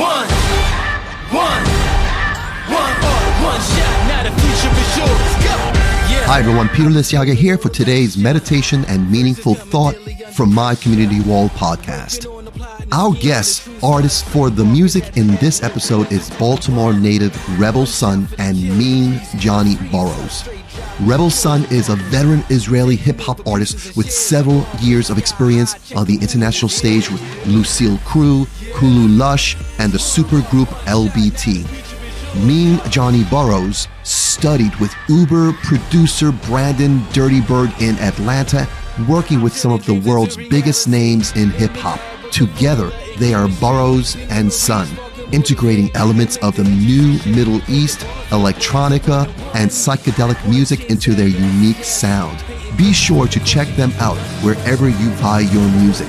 Shot. Now the future is yours. Go. Yeah. Hi everyone, Peter Lisyaga here for today's meditation and meaningful thought from my Community Wall podcast. Our guest artist for the music in this episode is Baltimore native Rebel Sun and Mean Johnny Barrows. Rebel Sun is a veteran Israeli hip hop artist with several years of experience on the international stage with Lucille Crew, Kululush, and the supergroup LBT. Mean Johnny Barrows studied with Uber producer Brandon Dirty Bird in Atlanta, working with some of the world's biggest names in hip hop. Together, they are Barrows and Sun, integrating elements of the new Middle East, electronica, and psychedelic music into their unique sound. Be sure to check them out wherever you buy your music.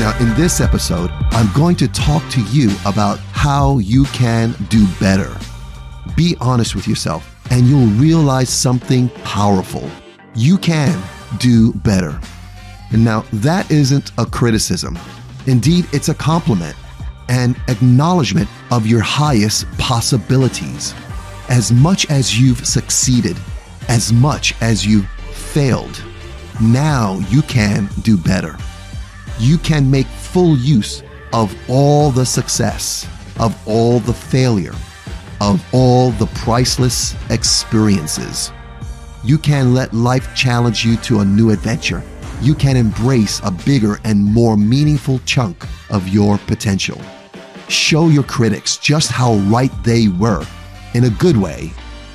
Now, in this episode, I'm going to talk to you about how you can do better. Be honest with yourself, and you'll realize something powerful. You can do better. And now, that isn't a criticism. Indeed, it's a compliment, an acknowledgement of your highest possibilities. As much as you've succeeded, as much as you've failed, now you can do better you can make full use of all the success, of all the failure, of all the priceless experiences. You can let life challenge you to a new adventure. You can embrace a bigger and more meaningful chunk of your potential. Show your critics just how right they were in a good way.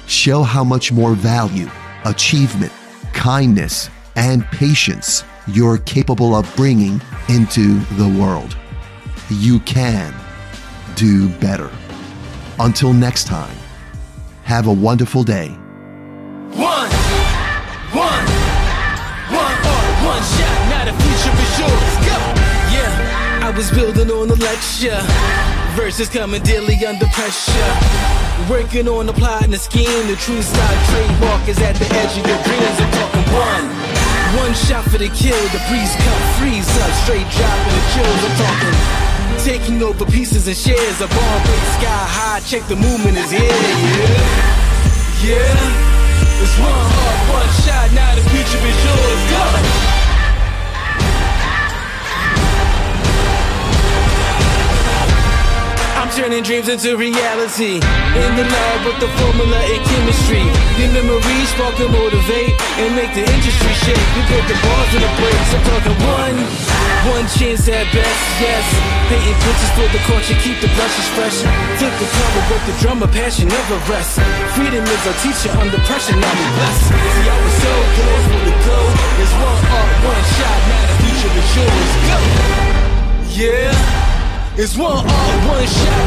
Show how much more value, achievement, kindness, and patience you're capable of bringing into the world. You can do better. Until next time, have a wonderful day. One, one, one one shot. Now the future is yours. Go. Yeah, I was building on the lecture. Verses coming daily under pressure. Working on the plot and the scheme. The true style trademark is at the edge of your dreams. I'm talking one. One shot for the kill. The breeze come freeze up. Straight dropping the chills. I'm talking. Taking over pieces and shares. A bomb break sky high. Check the movement is here. Yeah. Yeah. It's one heart, one shot. Now the future is yours. Go. I'm turning dreams into reality. In the lab with the formula and chemistry. Your memories spark and motivate and make the industry shake. We put the bars in the brakes. I'm talking one, one chance at best. Yes, painting pictures for the culture, keep the brushes fresh. Flip the cover, work the drummer, passion never rests. Freedom is our teacher under pressure. Now we blessed. See, I was so close for the go. There's one art, one shot. Now the future is yours. Go. Yeah. It's one art, one shot,